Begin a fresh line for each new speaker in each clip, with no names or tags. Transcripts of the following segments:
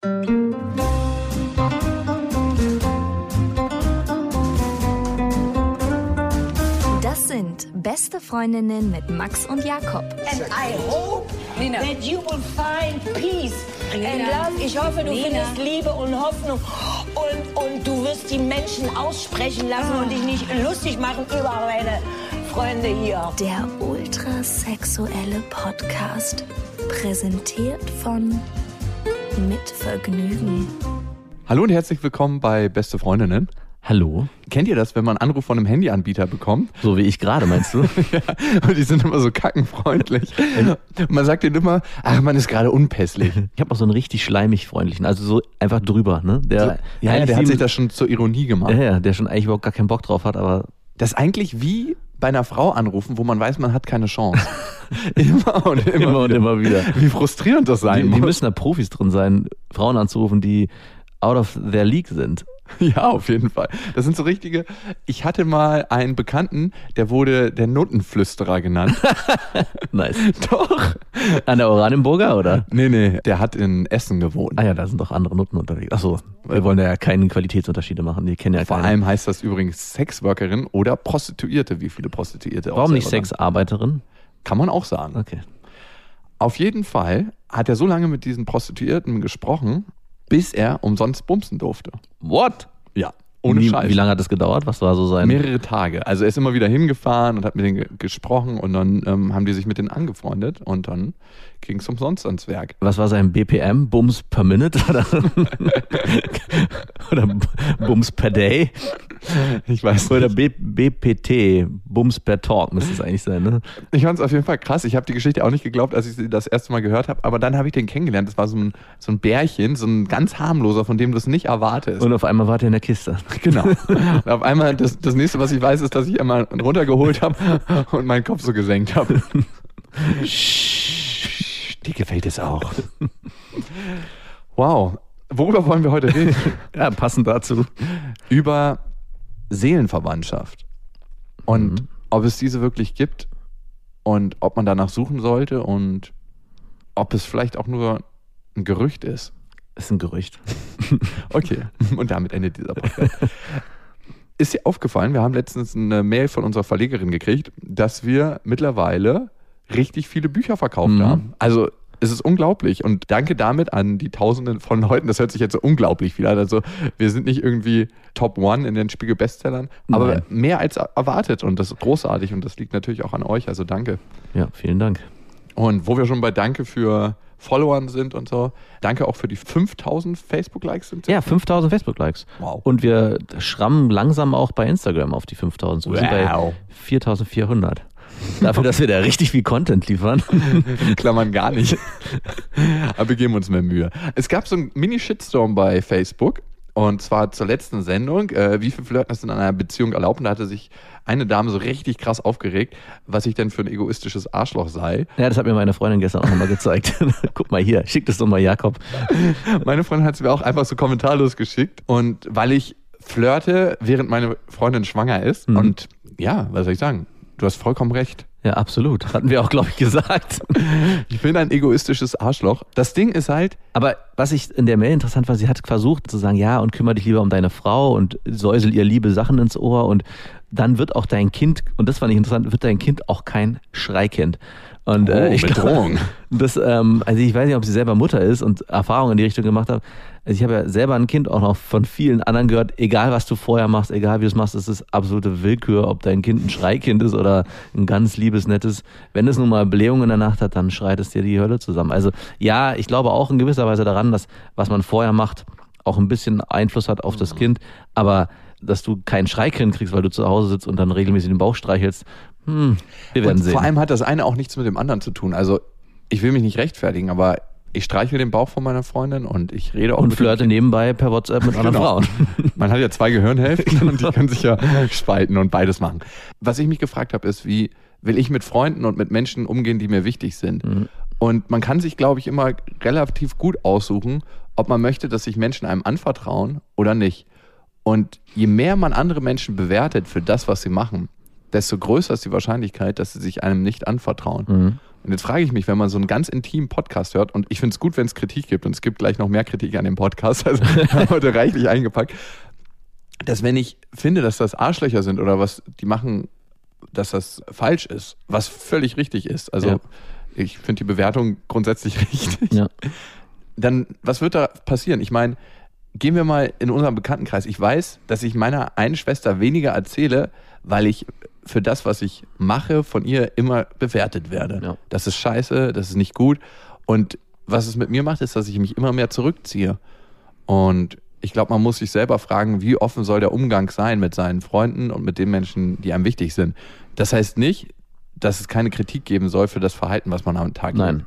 Das sind beste Freundinnen mit Max und Jakob.
And I hope that you will find peace and love. Ich hoffe, du findest Liebe und Hoffnung und, und du wirst die Menschen aussprechen lassen und dich nicht lustig machen über meine Freunde hier.
Der ultrasexuelle Podcast. Präsentiert von Mit Vergnügen.
Hallo und herzlich willkommen bei Beste Freundinnen.
Hallo?
Kennt ihr das, wenn man einen Anruf von einem Handyanbieter bekommt?
So wie ich gerade, meinst du?
ja, und die sind immer so kackenfreundlich. Und man sagt denen immer, ach, man ist gerade unpässlich.
Ich habe auch so einen richtig schleimig freundlichen, also so einfach drüber, ne? Der,
So, ja, ja, der hat sich das schon zur Ironie gemacht.
ja, ja, der schon eigentlich überhaupt gar keinen Bock drauf hat, aber
Das ist eigentlich wie bei einer Frau anrufen, wo man weiß, man hat keine Chance. immer und immer,
immer und
wieder.
immer wieder.
Wie frustrierend das sein
Die, die
muss.
müssen da Profis drin sein, Frauen anzurufen, die out of their league sind.
Ja, auf jeden Fall. Das sind so richtige. Ich hatte mal einen Bekannten, der wurde der Notenflüsterer genannt.
Nice.
Doch.
An der Oranienburger, oder?
Nee, nee, der hat in Essen gewohnt.
Ah ja, da sind doch andere Nutten unterwegs. Achso, wir wollen ja keine Qualitätsunterschiede machen. Die kennen ja
Vor
keine.
allem heißt das übrigens Sexworkerin oder Prostituierte. Wie viele Prostituierte auch
Warum nicht Sexarbeiterin?
Kann man auch sagen.
Okay.
Auf jeden Fall hat er so lange mit diesen Prostituierten gesprochen, bis er umsonst bumsen durfte.
What?
Ja, ohne
wie,
Scheiß.
Wie lange hat das gedauert? Was war so sein...
Mehrere Tage. Also er ist immer wieder hingefahren und hat mit denen ge gesprochen und dann ähm, haben die sich mit denen angefreundet und dann ging es umsonst ans Werk.
Was war sein BPM? Bums per Minute? Oder, oder Bums per Day?
Ich weiß
Oder
nicht.
B, BPT? Bums per Talk müsste es eigentlich sein, ne?
Ich fand es auf jeden Fall krass. Ich habe die Geschichte auch nicht geglaubt, als ich sie das erste Mal gehört habe. Aber dann habe ich den kennengelernt. Das war so ein, so ein Bärchen, so ein ganz harmloser, von dem du es nicht erwartest.
Und auf einmal war der in der Kiste.
Genau. Und auf einmal, das, das nächste, was ich weiß, ist, dass ich einmal runtergeholt habe und meinen Kopf so gesenkt habe. Die gefällt es auch. Wow. Worüber wollen wir heute reden?
Ja, passend dazu.
Über Seelenverwandtschaft. Und
Mhm.
ob es diese wirklich gibt und ob man danach suchen sollte und ob es vielleicht auch nur ein Gerücht ist.
Ist ein Gerücht.
Okay, und damit endet dieser Podcast. Ist dir aufgefallen, wir haben letztens eine Mail von unserer Verlegerin gekriegt, dass wir mittlerweile richtig viele Bücher verkauft
Mhm.
haben. Also es ist unglaublich und danke damit an die Tausenden von Leuten. Das hört sich jetzt so unglaublich viel an. Also wir sind nicht irgendwie Top One in den Spiegel Bestsellern, aber
Nein.
mehr als erwartet und das ist großartig und das liegt natürlich auch an euch. Also danke.
Ja, vielen Dank.
Und wo wir schon bei Danke für Followern sind und so, danke auch für die 5000 Facebook-Likes
Ja, 5000 Facebook-Likes.
Wow.
Und wir schrammen langsam auch bei Instagram auf die 5000. So, Wir sind bei
Wow.
4400. Dafür, dass wir da richtig viel Content liefern.
Klammern gar nicht. Aber wir geben uns mehr Mühe. Es gab so einen Mini-Shitstorm bei Facebook. Und zwar zur letzten Sendung, äh, wie viel Flirten ist in einer Beziehung erlaubt? Und da hatte sich eine Dame so richtig krass aufgeregt, was ich denn für ein egoistisches Arschloch sei.
Ja, das hat mir meine Freundin gestern auch nochmal gezeigt. Guck mal hier, schick das doch mal Jakob.
Meine Freundin hat es mir auch einfach so kommentarlos geschickt. Und weil ich flirte, während meine Freundin schwanger ist.
Mhm.
Und ja, was soll ich sagen? Du hast vollkommen recht.
Ja, absolut. Hatten wir auch, glaube ich, gesagt.
Ich bin ein egoistisches Arschloch. Das Ding ist halt,
Aber was ich in der Mail interessant war, sie hat versucht zu sagen, ja, und kümmere dich lieber um deine Frau und säusel ihr liebe Sachen ins Ohr und dann wird auch dein Kind, und das fand ich interessant, wird dein Kind auch kein Schreikind. Und
Oh,
äh, ich
Bedrohung.
glaube, das, ähm, also ich weiß nicht, ob sie selber Mutter ist und Erfahrungen in die Richtung gemacht hat. Also ich habe ja selber ein Kind auch noch von vielen anderen gehört, egal was du vorher machst, egal wie du es machst, es ist absolute Willkür, ob dein Kind ein Schreikind ist oder ein ganz liebes, nettes. Wenn es nun mal Blähungen in der Nacht hat, dann schreit es dir die Hölle zusammen. Also ja, ich glaube auch in gewisser Weise daran, dass was man vorher macht, auch ein bisschen Einfluss hat auf das Kind, aber dass du keinen Schreikind kriegst, weil du zu Hause sitzt und dann regelmäßig den Bauch streichelst, hm, wir werden
Und
sehen.
vor allem hat das eine auch nichts mit dem anderen zu tun. Also ich will mich nicht rechtfertigen, aber ich streichel den Bauch von meiner Freundin und ich rede auch
und flirte nebenbei per WhatsApp mit anderen
Genau.
Frauen.
Man hat ja zwei Gehirnhälften und die können sich ja spalten und beides machen. Was ich mich gefragt habe, ist, wie will ich mit Freunden und mit Menschen umgehen, die mir wichtig sind? Und man kann sich, glaube ich, immer relativ gut aussuchen, ob man möchte, dass sich Menschen einem anvertrauen oder nicht. Und je mehr man andere Menschen bewertet für das, was sie machen, desto größer ist die Wahrscheinlichkeit, dass sie sich einem nicht anvertrauen. Und jetzt frage ich mich, wenn man so einen ganz intimen Podcast hört, und ich finde es gut, wenn es Kritik gibt, und es gibt gleich noch mehr Kritik an dem Podcast, also heute reichlich eingepackt, dass wenn ich finde, dass das Arschlöcher sind oder was die machen, dass das falsch ist, was völlig richtig ist, also
Ja.
ich finde die Bewertung grundsätzlich richtig,
Ja.
dann was wird da passieren? Ich meine, gehen wir mal in unserem Bekanntenkreis. Ich weiß, dass ich meiner einen Schwester weniger erzähle, weil ich für das, was ich mache, von ihr immer bewertet werde.
Ja.
Das ist scheiße, das ist nicht gut. Und was es mit mir macht, ist, dass ich mich immer mehr zurückziehe. Und ich glaube, man muss sich selber fragen, wie offen soll der Umgang sein mit seinen Freunden und mit den Menschen, die einem wichtig sind. Das heißt nicht, dass es keine Kritik geben soll für das Verhalten, was man am Tag
Nein.
legt.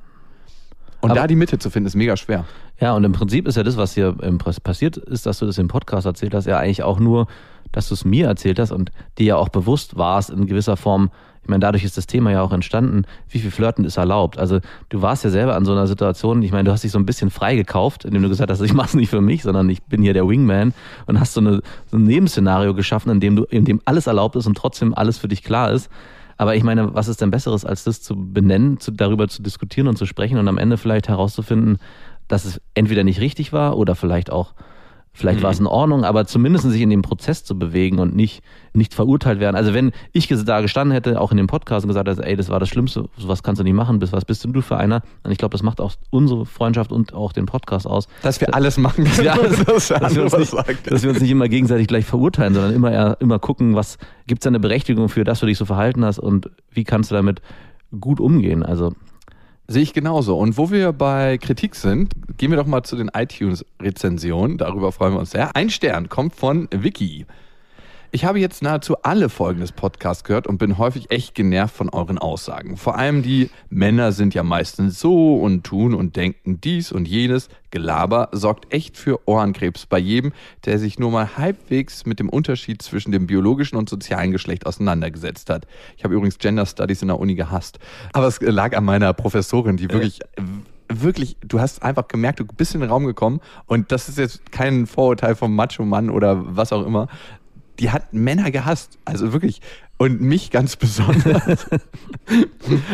Und
Aber-
da die Mitte zu finden, ist mega schwer.
Ja, und im Prinzip ist ja das, was hier passiert ist, dass du das im Podcast erzählt hast, ja eigentlich auch nur, dass du es mir erzählt hast und dir ja auch bewusst warst in gewisser Form. Ich meine, dadurch ist das Thema ja auch entstanden, wie viel Flirten ist erlaubt. Also du warst ja selber an so einer Situation, ich meine, du hast dich so ein bisschen frei gekauft, indem du gesagt hast, ich mache es nicht für mich, sondern ich bin hier der Wingman und hast so, eine, so ein Nebenszenario geschaffen, in dem du, in dem alles erlaubt ist und trotzdem alles für dich klar ist. Aber ich meine, was ist denn Besseres, als das zu benennen, zu, darüber zu diskutieren und zu sprechen und am Ende vielleicht herauszufinden, dass es entweder nicht richtig war oder vielleicht auch, vielleicht war es in Ordnung, aber zumindest sich in dem Prozess zu bewegen und nicht, nicht verurteilt werden. Also wenn ich da gestanden hätte, auch in dem Podcast und gesagt hätte, ey, das war das Schlimmste, sowas kannst du nicht machen, bis was bist denn du für einer? Und ich glaube, das macht auch unsere Freundschaft und auch den Podcast aus.
Dass wir alles machen,
Dass wir, alles,
das der
dass, wir uns nicht,
sagt.
dass wir uns nicht immer gegenseitig gleich verurteilen, sondern immer, eher, immer gucken, was gibt es eine Berechtigung für, dass du dich so verhalten hast und wie kannst du damit gut umgehen. Also
Sehe ich genauso. Und wo wir bei Kritik sind, gehen wir doch mal zu den iTunes-Rezensionen. Darüber freuen wir uns sehr. Ein Stern kommt von Vicky. Ich habe jetzt nahezu alle Folgen des Podcasts gehört und bin häufig echt genervt von euren Aussagen. Vor allem die Männer sind ja meistens so und tun und denken dies und jenes. Gelaber sorgt echt für Ohrenkrebs bei jedem, der sich nur mal halbwegs mit dem Unterschied zwischen dem biologischen und sozialen Geschlecht auseinandergesetzt hat. Ich habe übrigens Gender Studies in der Uni gehasst. Aber es lag an meiner Professorin, die wirklich wirklich, du hast einfach gemerkt, du bist in den Raum gekommen und das ist jetzt kein Vorurteil vom Macho-Mann oder was auch immer. Die hat Männer gehasst, also wirklich. Und mich ganz besonders.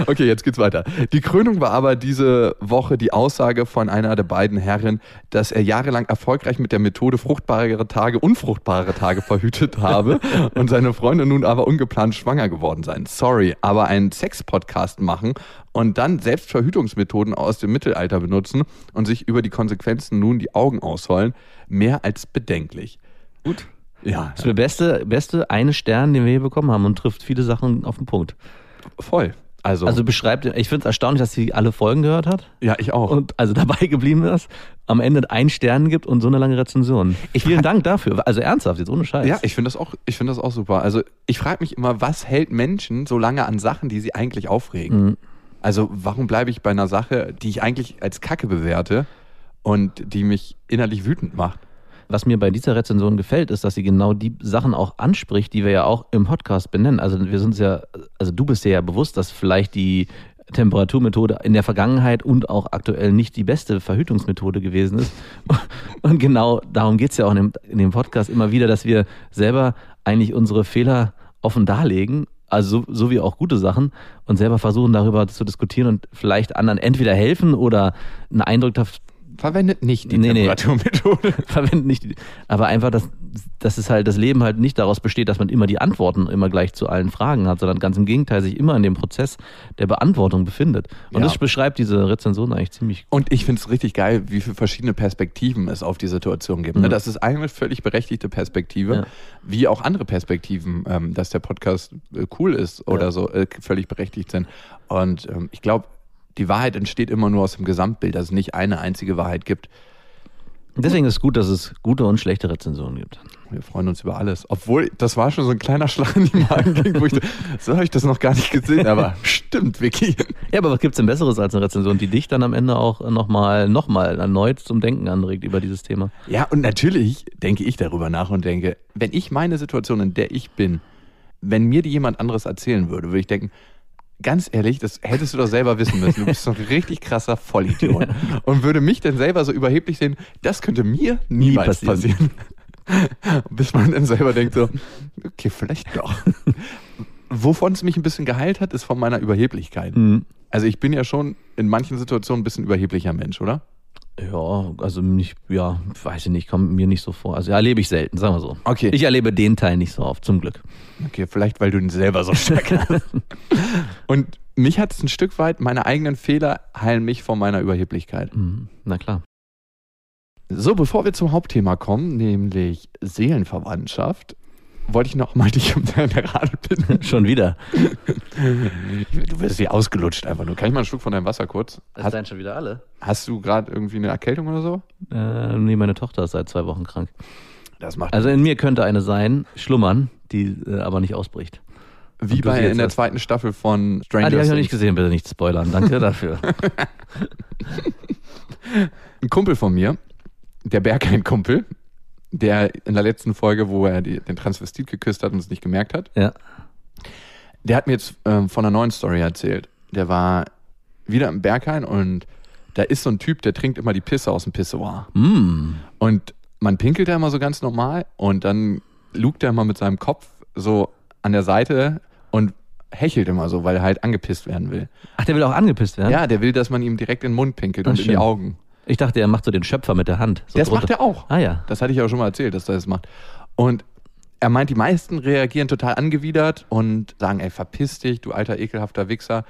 okay, jetzt geht's weiter. Die Krönung war aber diese Woche die Aussage von einer der beiden Herren, dass er jahrelang erfolgreich mit der Methode fruchtbarere Tage, unfruchtbare Tage verhütet habe und seine Freunde nun aber ungeplant schwanger geworden seien. Sorry, aber einen Sex-Podcast machen und dann selbst Verhütungsmethoden aus dem Mittelalter benutzen und sich über die Konsequenzen nun die Augen ausholen, mehr als bedenklich.
gut.
Ja,
Das ist der beste, beste eine Stern, den wir hier bekommen haben und trifft viele Sachen auf den Punkt.
voll. Also,
Also beschreibt, ich finde es erstaunlich, dass sie alle Folgen gehört hat
ja, ich auch.
und also dabei geblieben ist, am Ende einen Stern gibt und so eine lange Rezension. Vielen Dank dafür. Also ernsthaft, jetzt ohne Scheiß.
Ja, ich finde das auch, ich finde das auch super. Also ich frage mich immer, was hält Menschen so lange an Sachen, die sie eigentlich aufregen?
Mhm.
Also warum bleibe ich bei einer Sache, die ich eigentlich als Kacke bewerte und die mich innerlich wütend macht?
Was mir bei dieser Rezension gefällt, ist, dass sie genau die Sachen auch anspricht, die wir ja auch im Podcast benennen. Also wir sind ja, also du bist dir ja bewusst, dass vielleicht die Temperaturmethode in der Vergangenheit und auch aktuell nicht die beste Verhütungsmethode gewesen ist. Und genau darum geht's ja auch in dem, in dem Podcast immer wieder, dass wir selber eigentlich unsere Fehler offen darlegen, also so, so wie auch gute Sachen, und selber versuchen darüber zu diskutieren und vielleicht anderen entweder helfen oder einen Eindruck
Verwendet nicht die
Nee, nee.
Temperaturmethode.
verwenden nicht, die- aber einfach, dass, dass es halt das Leben halt nicht daraus besteht, dass man immer die Antworten immer gleich zu allen Fragen hat, sondern ganz im Gegenteil sich immer in dem Prozess der Beantwortung befindet. Und
Ja.
das beschreibt diese Rezension eigentlich ziemlich gut.
Und ich finde es richtig geil, wie viele verschiedene Perspektiven es auf die Situation gibt. Ne?
Mhm.
Das ist eine völlig berechtigte Perspektive,
Ja.
wie auch andere Perspektiven, ähm, dass der Podcast äh, cool ist oder
Ja.
so äh, völlig berechtigt sind. Und ähm, ich glaube, die Wahrheit entsteht immer nur aus dem Gesamtbild, dass es nicht eine einzige Wahrheit gibt.
Deswegen ist es gut, dass es gute und schlechte Rezensionen gibt.
Wir freuen uns über alles. Obwohl, das war schon so ein kleiner Schlag in die Magengegend, wo ich dachte, so habe ich das noch gar nicht gesehen, aber stimmt, Vicky.
Ja, aber was gibt's denn Besseres als eine Rezension, die dich dann am Ende auch nochmal noch mal erneut zum Denken anregt über dieses Thema?
Ja, und natürlich denke ich darüber nach und denke, wenn ich meine Situation, in der ich bin, wenn mir die jemand anderes erzählen würde, würde ich denken, ganz ehrlich, das hättest du doch selber wissen müssen. Du bist so ein richtig krasser Vollidiot. Und würde mich dann selber so überheblich sehen, das könnte mir niemals passieren.
passieren.
Bis man dann selber denkt so, okay, vielleicht doch. wovon es mich ein bisschen geheilt hat, ist von meiner Überheblichkeit.
Mhm.
Also ich bin ja schon in manchen Situationen ein bisschen überheblicher Mensch, oder?
Ja, also nicht, ja, weiß ich nicht, kommt mir nicht so vor. Also erlebe ich selten, sagen wir so.
Okay.
Ich erlebe den Teil nicht so oft, zum Glück.
Okay, vielleicht weil du ihn selber so stark hast. Und mich hat es ein Stück weit, meine eigenen Fehler heilen mich von meiner Überheblichkeit.
Mhm. Na klar.
So, bevor wir zum Hauptthema kommen, nämlich Seelenverwandtschaft, wollte ich noch mal dich um deine Rat bitten.
Schon wieder.
Du wirst wie ausgelutscht einfach nur. Kann ich mal einen Schluck von deinem Wasser kurz? Hast,
seien schon wieder alle?
hast du gerade irgendwie eine Erkältung oder so?
Äh, nee, meine Tochter ist seit zwei Wochen krank.
Das macht
Also in mir könnte eine sein, schlummern, die äh, aber nicht ausbricht.
wie bei in der zweiten Staffel von Stranger
Ah, die habe ich noch nicht
Things.
gesehen, bitte nicht spoilern. Danke dafür.
Ein Kumpel von mir, der Berghain-Kumpel, der in der letzten Folge, wo er die, den Transvestit geküsst hat und es nicht gemerkt hat,
ja.
der hat mir jetzt ähm, von einer neuen Story erzählt. Der war wieder im Berghain und da ist so ein Typ, der trinkt immer die Pisse aus dem Pissoir.
Mm.
Und man pinkelt da immer so ganz normal und dann lugt er immer mit seinem Kopf so an der Seite und hechelt immer so, weil er halt angepisst werden will.
Ach, der will auch angepisst werden?
Ja, der will, dass man ihm direkt in den Mund pinkelt
Ah,
und in die
schön.
Augen.
Ich dachte, er macht so den Schöpfer mit der Hand. So
das
drunter.
macht er auch.
Ah ja.
Das hatte ich ja schon mal erzählt, dass er das macht. Und er meint, die meisten reagieren total angewidert und sagen, ey, verpiss dich, du alter ekelhafter Wichser.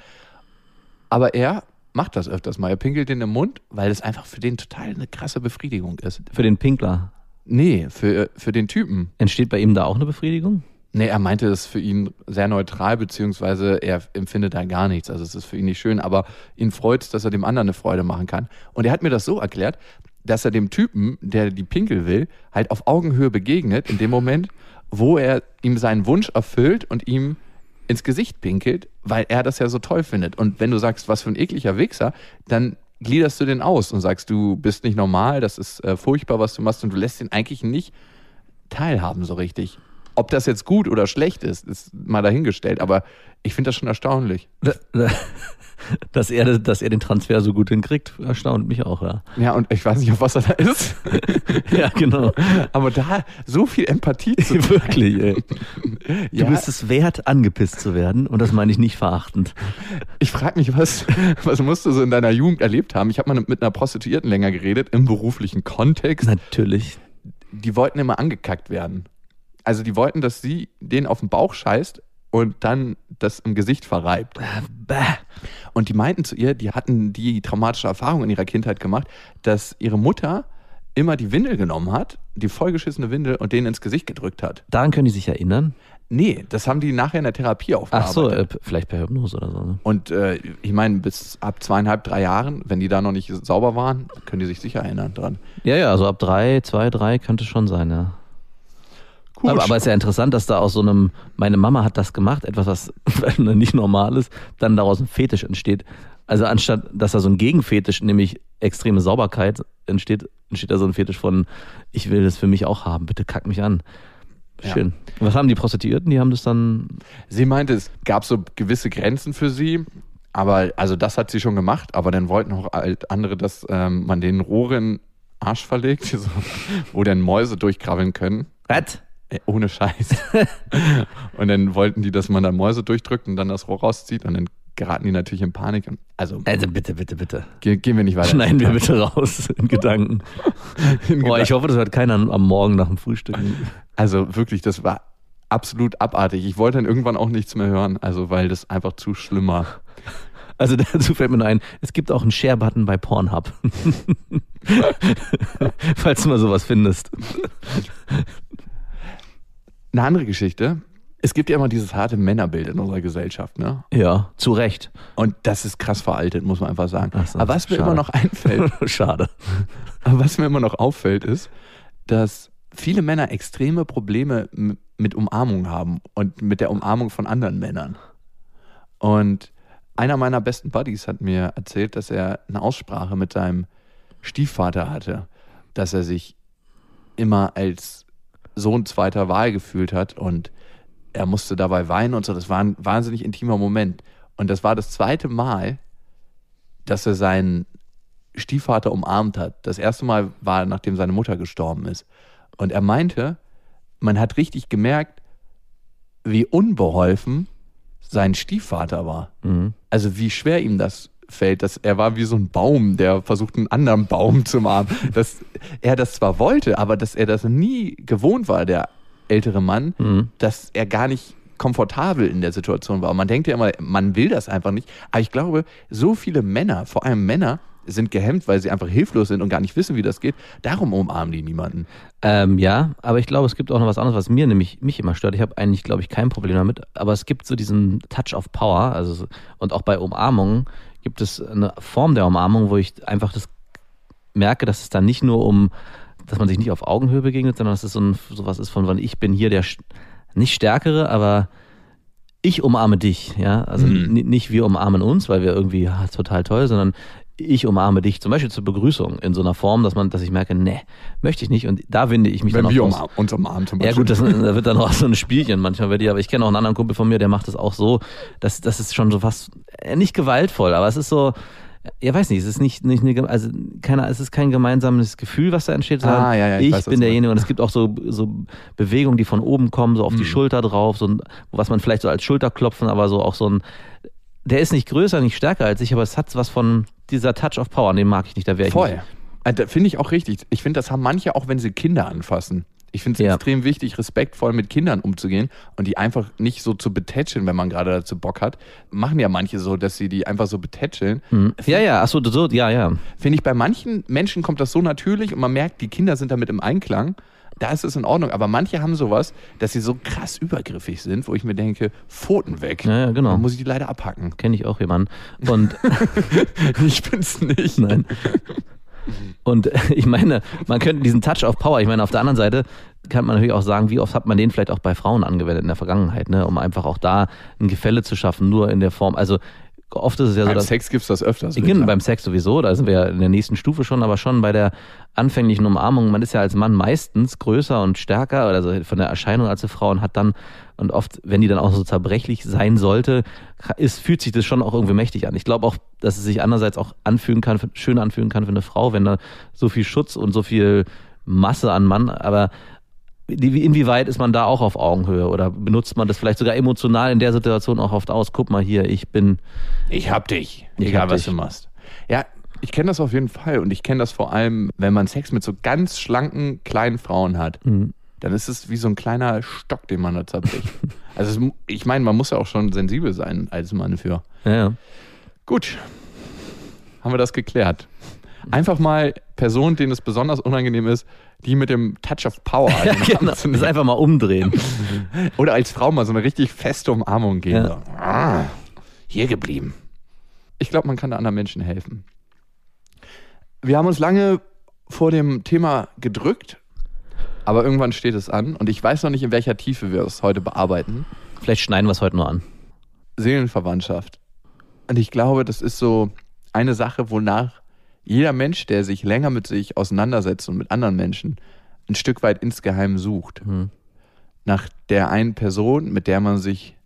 Aber er macht das öfters mal. Er pinkelt den im Mund, weil es einfach für den total eine krasse Befriedigung ist.
Für den Pinkler.
Nee, für, für den Typen.
Entsteht bei ihm da auch eine Befriedigung?
Nee, er meinte es für ihn sehr neutral, beziehungsweise er empfindet da gar nichts. Also es ist für ihn nicht schön, aber ihn freut es, dass er dem anderen eine Freude machen kann. Und er hat mir das so erklärt, dass er dem Typen, der die Pinkel will, halt auf Augenhöhe begegnet, in dem Moment, wo er ihm seinen Wunsch erfüllt und ihm ins Gesicht pinkelt, weil er das ja so toll findet. Und wenn du sagst, was für ein ekliger Wichser, dann gliederst du den aus und sagst, du bist nicht normal, das ist äh, furchtbar, was du machst und du lässt ihn eigentlich nicht teilhaben so richtig. Ob das jetzt gut oder schlecht ist, ist mal dahingestellt, aber ich finde das schon erstaunlich.
Dass er, dass er den Transfer so gut hinkriegt, erstaunt mich auch, ja.
Ja, und ich weiß nicht, auf was er da ist,
Ja, genau.
aber da so viel Empathie zu
Wirklich, ey. Du
Ja.
bist es wert, angepisst zu werden. Und das meine ich nicht verachtend.
Ich frage mich, was, was musst du so in deiner Jugend erlebt haben? Ich habe mal mit einer Prostituierten länger geredet, im beruflichen Kontext.
Natürlich.
Die wollten immer angekackt werden. Also die wollten, dass sie den auf den Bauch scheißt und dann das im Gesicht verreibt. Und die meinten zu ihr, die hatten die traumatische Erfahrung in ihrer Kindheit gemacht, dass ihre Mutter immer die Windel genommen hat, die vollgeschissene Windel und denen ins Gesicht gedrückt hat.
Daran können die sich erinnern.
Nee, das haben die nachher in der Therapie
Ach
aufgearbeitet.
so, äh, vielleicht per Hypnose oder so. Ne?
Und äh, ich meine, bis ab zweieinhalb, drei Jahren, wenn die da noch nicht sauber waren, können die sich sicher erinnern dran.
Ja, ja, also ab drei, zwei, drei könnte schon sein, ja. Aber, aber es ist ja interessant, dass da aus so einem, meine Mama hat das gemacht, etwas, was nicht normal ist, dann daraus ein Fetisch entsteht. Also anstatt, dass da so ein Gegenfetisch, nämlich extreme Sauberkeit entsteht, entsteht da so ein Fetisch von, ich will das für mich auch haben, bitte kack mich an.
Ja.
Schön. Was haben die Prostituierten? Die haben das dann,
Sie meinte, es gab so gewisse Grenzen für sie, aber also das hat sie schon gemacht, aber dann wollten auch andere, dass ähm, man den Rohr in den Arsch verlegt, so, wo dann Mäuse durchkrabbeln können.
was?
Äh, Ohne Scheiß. und dann wollten die, dass man da Mäuse durchdrückt und dann das Rohr rauszieht und dann geraten die natürlich in Panik. Also
Also bitte, bitte, bitte.
ge gehen wir nicht weiter.
Schneiden wir bitte raus in Gedanken.
In
Boah, ich
Gedanken.
hoffe, das hört keiner am Morgen nach dem Frühstück.
Also wirklich, das war absolut abartig. Ich wollte dann irgendwann auch nichts mehr hören, also weil das einfach zu schlimm war.
Also dazu fällt mir nur ein, es gibt auch einen Share-Button bei Pornhub. Falls du mal sowas findest.
Eine andere Geschichte. Es gibt ja immer dieses harte Männerbild in unserer Gesellschaft, ne?
Ja, zu Recht.
Und das ist krass veraltet, muss man einfach sagen.
So,
Aber was mir
schade.
immer noch einfällt,
Schade.
aber was mir immer noch auffällt, ist, dass viele Männer extreme Probleme mit Umarmung haben und mit der Umarmung von anderen Männern. Und einer meiner besten Buddies hat mir erzählt, dass er eine Aussprache mit seinem Stiefvater hatte, dass er sich immer als Sohn zweiter Wahl gefühlt hat und er musste dabei weinen und so. Das war ein wahnsinnig intimer Moment. Und das war das zweite Mal, dass er seinen Stiefvater umarmt hat. Das erste Mal war, nachdem seine Mutter gestorben ist. Und er meinte, man hat richtig gemerkt, wie unbeholfen sein Stiefvater war.
Mhm.
Also wie schwer ihm das fällt, dass er war wie so ein Baum, der versucht, einen anderen Baum zu umarmen. Dass er das zwar wollte, aber dass er das nie gewohnt war, der ältere Mann,
Mhm.
dass er gar nicht komfortabel in der Situation war. Und man denkt ja immer, man will das einfach nicht. Aber ich glaube, so viele Männer, vor allem Männer, sind gehemmt, weil sie einfach hilflos sind und gar nicht wissen, wie das geht. Darum umarmen die niemanden.
Ähm, ja, aber ich glaube, es gibt auch noch was anderes, was mir nämlich mich immer stört. Ich habe eigentlich, glaube ich, kein Problem damit, aber es gibt so diesen Touch of Power, also so- und auch bei Umarmungen gibt es eine Form der Umarmung, wo ich einfach das merke, dass es dann nicht nur um, dass man sich nicht auf Augenhöhe begegnet, sondern dass es so ein, sowas ist von, von ich bin hier der nicht stärkere, aber ich umarme dich, ja, also
Mhm.
ni- nicht wir umarmen uns, weil wir irgendwie ja, total toll, sondern ich umarme dich, zum Beispiel zur Begrüßung in so einer Form, dass man, dass ich merke, ne, möchte ich nicht und da winde ich mich
Wenn
dann
wir
auch
umar uns umarmen zum
ja
Beispiel.
gut, das, da wird dann auch so ein Spielchen manchmal bei dir, aber ich kenne auch einen anderen Kumpel von mir, der macht das auch so, dass das ist schon so fast äh, nicht gewaltvoll, aber es ist so, ja weiß nicht, es ist nicht, nicht eine, also keine, es ist kein gemeinsames Gefühl, was da entsteht, sondern
Ah, ja, ja, ich
ich,
weiß,
bin derjenige und es gibt auch so, so Bewegungen, die von oben kommen, so auf
Mhm.
die Schulter drauf, so ein, was man vielleicht so als Schulterklopfen, aber so auch so ein, der ist nicht größer, nicht stärker als ich, aber es hat was von dieser Touch of Power, den mag ich nicht, da wäre ich
Voll. Äh, da Finde ich auch richtig. Ich finde, das haben manche auch, wenn sie Kinder anfassen. Ich finde es
Ja.
extrem wichtig, respektvoll mit Kindern umzugehen und die einfach nicht so zu betätscheln, wenn man gerade dazu Bock hat. Machen ja manche so, dass sie die einfach so betätscheln.
Hm. Ja, ja, achso, so, ja, ja.
Finde ich, bei manchen Menschen kommt das so natürlich und man merkt, die Kinder sind damit im Einklang. Da ist es in Ordnung. Aber manche haben sowas, dass sie so krass übergriffig sind, wo ich mir denke, Pfoten weg.
Ja, ja, genau.
Dann muss ich die leider abhacken.
Kenne ich auch jemanden. Und
ich bin's nicht.
Nein. Und ich meine, man könnte diesen Touch of Power, ich meine, auf der anderen Seite kann man natürlich auch sagen, wie oft hat man den vielleicht auch bei Frauen angewendet in der Vergangenheit, ne, um einfach auch da ein Gefälle zu schaffen, nur in der Form. Also oft ist es ja so,
Beim
dass
Sex gibt's das öfters.
Genau,
sagen.
beim Sex sowieso, da sind wir ja in der nächsten Stufe schon, aber schon bei der anfänglichen Umarmung, man ist ja als Mann meistens größer und stärker, also von der Erscheinung als eine Frau und hat dann, und oft, wenn die dann auch so zerbrechlich sein sollte, ist, fühlt sich das schon auch irgendwie mächtig an. Ich glaube auch, dass es sich andererseits auch anfühlen kann, schön anfühlen kann für eine Frau, wenn da so viel Schutz und so viel Masse an Mann, aber inwieweit ist man da auch auf Augenhöhe oder benutzt man das vielleicht sogar emotional in der Situation auch oft aus? Guck mal hier, ich bin
Ich hab dich.
Ich
egal
hab
was
dich.
du machst. Ja, ich kenne das auf jeden Fall und ich kenne das vor allem, wenn man Sex mit so ganz schlanken kleinen Frauen hat.
Mhm.
Dann ist es wie so ein kleiner Stock, den man da zerbricht. also es, ich meine, man muss ja auch schon sensibel sein als Mann für.
ja, ja.
Gut, haben wir das geklärt. Einfach mal Personen, denen es besonders unangenehm ist, die mit dem Touch of Power
Ja,
in den
genau. Das
zu nehmen.
einfach mal umdrehen.
Oder als Frau mal so eine richtig feste Umarmung geben.
Ja.
So, ah, hier geblieben. Ich glaube, man kann da anderen Menschen helfen. Wir haben uns lange vor dem Thema gedrückt, aber irgendwann steht es an und ich weiß noch nicht, in welcher Tiefe wir es heute bearbeiten.
Vielleicht schneiden wir es heute nur an.
Seelenverwandtschaft. Und ich glaube, das ist so eine Sache, wonach jeder Mensch, der sich länger mit sich auseinandersetzt und mit anderen Menschen, ein Stück weit insgeheim sucht.
Mhm.
Nach der einen Person, mit der man sich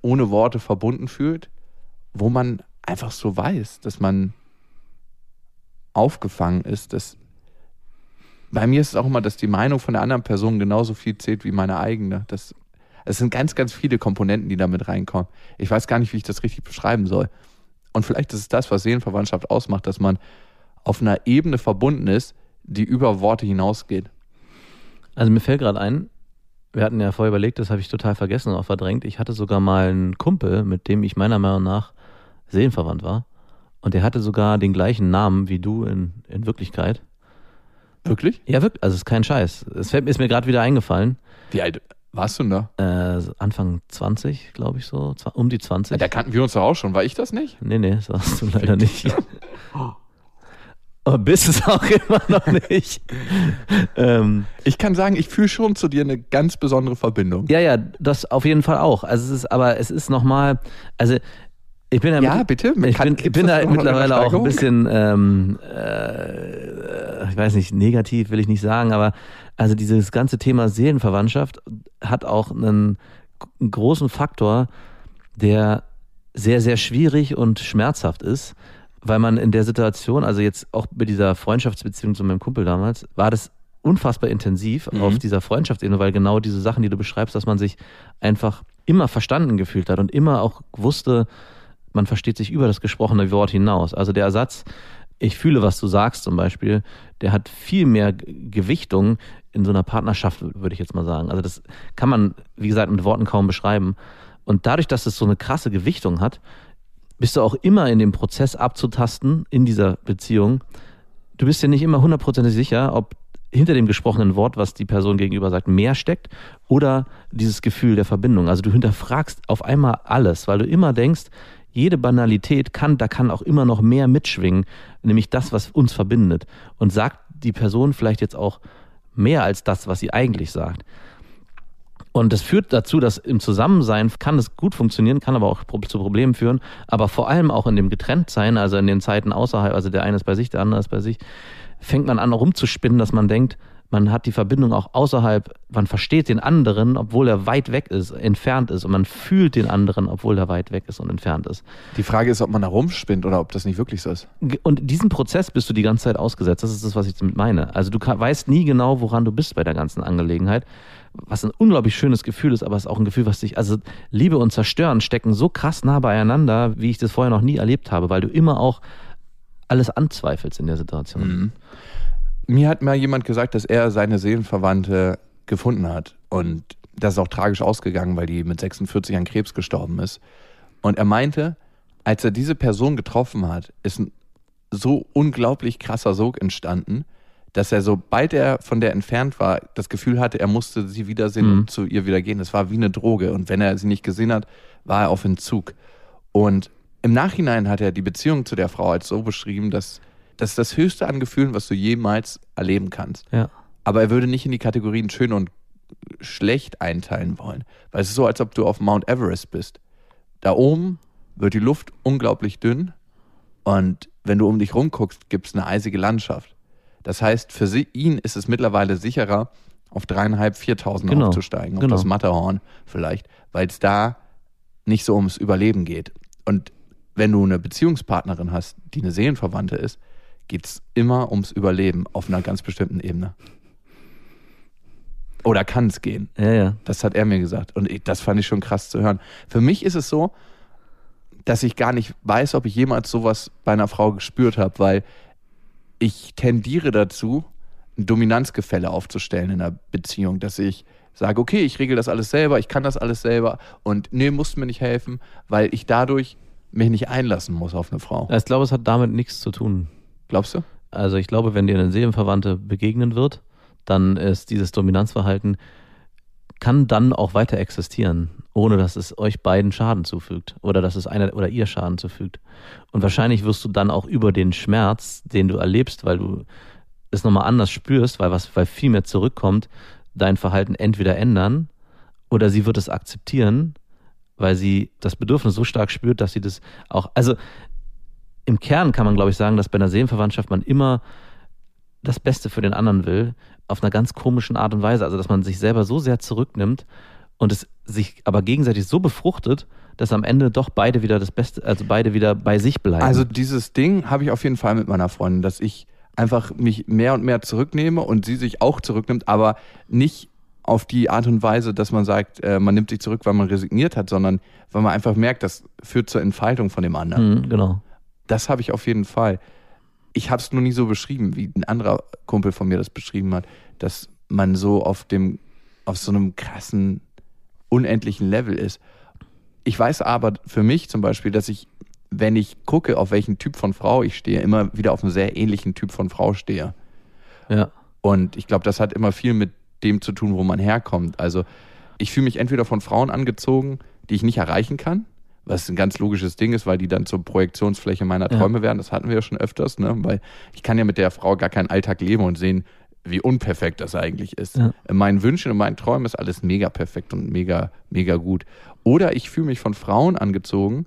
ohne Worte verbunden fühlt, wo man einfach so weiß, dass man aufgefangen ist. Dass bei mir ist es auch immer, dass die Meinung von der anderen Person genauso viel zählt wie meine eigene. Das, es sind ganz, ganz viele Komponenten, die da mit reinkommen. Ich weiß gar nicht, wie ich das richtig beschreiben soll. Und vielleicht ist es das, was Seelenverwandtschaft ausmacht, dass man auf einer Ebene verbunden ist, die über Worte hinausgeht.
Also mir fällt gerade ein, wir hatten ja vorher überlegt, das habe ich total vergessen und auch verdrängt. Ich hatte sogar mal einen Kumpel, mit dem ich meiner Meinung nach seelenverwandt war. Und der hatte sogar den gleichen Namen wie du in, in Wirklichkeit.
Wirklich?
Ja, wirklich. Also es ist kein Scheiß. Es ist mir gerade wieder eingefallen.
Wie alt warst du denn da?
Äh, Anfang 20, glaube ich so. Um die 20.
Da kannten wir uns doch auch schon. War ich das nicht?
Nee, nee, das warst du leider nicht. Aber bist es auch immer noch nicht. ähm,
Ich kann sagen, ich fühle schon zu dir eine ganz besondere Verbindung.
ja, ja, das auf jeden Fall auch. Also es ist, aber es ist nochmal, also ich bin ja,
Ja,
mit-
bitte?
Ich
Kann-
bin, bin da mittlerweile auch ein bisschen, ähm, äh, ich weiß nicht, negativ will ich nicht sagen, aber also dieses ganze Thema Seelenverwandtschaft hat auch einen, einen großen Faktor, der sehr, sehr schwierig und schmerzhaft ist, weil man in der Situation, also jetzt auch mit dieser Freundschaftsbeziehung zu meinem Kumpel damals, war das unfassbar intensiv
Mhm.
auf dieser Freundschaftsebene, weil genau diese Sachen, die du beschreibst, dass man sich einfach immer verstanden gefühlt hat und immer auch wusste, man versteht sich über das gesprochene Wort hinaus. Also der Ersatz, ich fühle, was du sagst zum Beispiel, der hat viel mehr Gewichtung in so einer Partnerschaft, würde ich jetzt mal sagen. Also das kann man, wie gesagt, mit Worten kaum beschreiben. Und dadurch, dass es so eine krasse Gewichtung hat, bist du auch immer in dem Prozess abzutasten in dieser Beziehung. Du bist ja nicht immer hundertprozentig sicher, ob hinter dem gesprochenen Wort, was die Person gegenüber sagt, mehr steckt oder dieses Gefühl der Verbindung. Also du hinterfragst auf einmal alles, weil du immer denkst, jede Banalität kann, da kann auch immer noch mehr mitschwingen, nämlich das, was uns verbindet. Und sagt die Person vielleicht jetzt auch mehr als das, was sie eigentlich sagt. Und das führt dazu, dass im Zusammensein kann es gut funktionieren, kann aber auch zu Problemen führen, aber vor allem auch in dem Getrenntsein, also in den Zeiten außerhalb, also der eine ist bei sich, der andere ist bei sich, fängt man an rumzuspinnen, dass man denkt, man hat die Verbindung auch außerhalb, man versteht den anderen, obwohl er weit weg ist, entfernt ist und man fühlt den anderen, obwohl er weit weg ist und entfernt ist.
Die Frage ist, ob man da rumspinnt oder ob das nicht wirklich so ist.
Und diesen Prozess bist du die ganze Zeit ausgesetzt. Das ist das, was ich damit meine. Also du weißt nie genau, woran du bist bei der ganzen Angelegenheit. Was ein unglaublich schönes Gefühl ist, aber es ist auch ein Gefühl, was dich, also Liebe und Zerstören stecken so krass nah beieinander, wie ich das vorher noch nie erlebt habe, weil du immer auch alles anzweifelst in der Situation. Mhm.
Mir hat mal jemand gesagt, dass er seine Seelenverwandte gefunden hat. Und das ist auch tragisch ausgegangen, weil die mit 46 an Krebs gestorben ist. Und er meinte, als er diese Person getroffen hat, ist ein so unglaublich krasser Sog entstanden, dass er, sobald er von der entfernt war, das Gefühl hatte, er musste sie wiedersehen mhm. und zu ihr wieder gehen. Das war wie eine Droge. Und wenn er sie nicht gesehen hat, war er auf Entzug. Und im Nachhinein hat er die Beziehung zu der Frau als so beschrieben, dass das ist das Höchste an Gefühlen, was du jemals erleben kannst.
Ja.
Aber er würde nicht in die Kategorien schön und schlecht einteilen wollen. Weil es ist so, als ob du auf Mount Everest bist. Da oben wird die Luft unglaublich dünn und wenn du um dich rumguckst, gibt es eine eisige Landschaft. Das heißt, für ihn ist es mittlerweile sicherer, auf dreieinhalb, viertausend genau. aufzusteigen, auf genau. das Matterhorn vielleicht, weil es da nicht so ums Überleben geht. Und wenn du eine Beziehungspartnerin hast, die eine Seelenverwandte ist, geht es immer ums Überleben auf einer ganz bestimmten Ebene. Oder kann es gehen.
Ja, ja.
Das hat er mir gesagt. Und das fand ich schon krass zu hören. Für mich ist es so, dass ich gar nicht weiß, ob ich jemals sowas bei einer Frau gespürt habe, weil ich tendiere dazu, ein Dominanzgefälle aufzustellen in einer Beziehung, dass ich sage, okay, ich regel das alles selber, ich kann das alles selber und nee, musst mir nicht helfen, weil ich dadurch mich nicht einlassen muss auf eine Frau.
Ich glaube, es hat damit nichts zu tun.
Glaubst du?
Also ich glaube, wenn dir eine Seelenverwandte begegnen wird, dann ist dieses Dominanzverhalten, kann dann auch weiter existieren, ohne dass es euch beiden Schaden zufügt oder dass es einer oder ihr Schaden zufügt. Und wahrscheinlich wirst du dann auch über den Schmerz, den du erlebst, weil du es nochmal anders spürst, weil was, weil viel mehr zurückkommt, dein Verhalten entweder ändern oder sie wird es akzeptieren, weil sie das Bedürfnis so stark spürt, dass sie das auch, also im Kern kann man, glaube ich, sagen, dass bei einer Seelenverwandtschaft man immer das Beste für den anderen will, auf einer ganz komischen Art und Weise. Also, dass man sich selber so sehr zurücknimmt und es sich aber gegenseitig so befruchtet, dass am Ende doch beide wieder das Beste, also beide wieder bei sich bleiben.
Also, dieses Ding habe ich auf jeden Fall mit meiner Freundin, dass ich einfach mich mehr und mehr zurücknehme und sie sich auch zurücknimmt, aber nicht auf die Art und Weise, dass man sagt, äh, man nimmt sich zurück, weil man resigniert hat, sondern weil man einfach merkt, das führt zur Entfaltung von dem anderen.
Mhm, genau.
Das habe ich auf jeden Fall. Ich habe es nur nie so beschrieben, wie ein anderer Kumpel von mir das beschrieben hat, dass man so auf dem, auf so einem krassen, unendlichen Level ist. Ich weiß aber für mich zum Beispiel, dass ich, wenn ich gucke, auf welchen Typ von Frau ich stehe, immer wieder auf einen sehr ähnlichen Typ von Frau stehe.
Ja.
Und ich glaube, das hat immer viel mit dem zu tun, wo man herkommt. Also ich fühle mich entweder von Frauen angezogen, die ich nicht erreichen kann, was ein ganz logisches Ding ist, weil die dann zur Projektionsfläche meiner Träume ja. werden. Das hatten wir ja schon öfters, ne? weil ich kann ja mit der Frau gar keinen Alltag leben und sehen, wie unperfekt das eigentlich ist. Ja. In meinen Wünschen und meinen Träumen ist alles mega perfekt und mega, mega gut. Oder ich fühle mich von Frauen angezogen,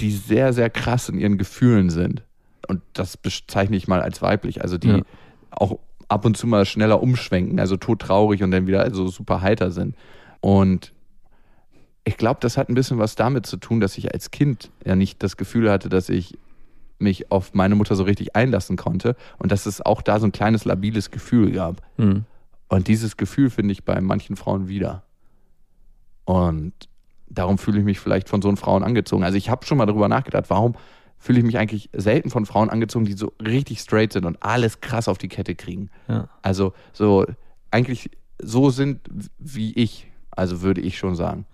die sehr, sehr krass in ihren Gefühlen sind. Und das bezeichne ich mal als weiblich. Also die ja. auch ab und zu mal schneller umschwenken, also todtraurig und dann wieder so super heiter sind. Und ich glaube, das hat ein bisschen was damit zu tun, dass ich als Kind ja nicht das Gefühl hatte, dass ich mich auf meine Mutter so richtig einlassen konnte und dass es auch da so ein kleines labiles Gefühl gab. Mhm. Und dieses Gefühl finde ich bei manchen Frauen wieder. Und darum fühle ich mich vielleicht von so Frauen angezogen. Also ich habe schon mal darüber nachgedacht, warum fühle ich mich eigentlich selten von Frauen angezogen, die so richtig straight sind und alles krass auf die Kette kriegen.
Ja.
Also so eigentlich so sind wie ich, also würde ich schon sagen.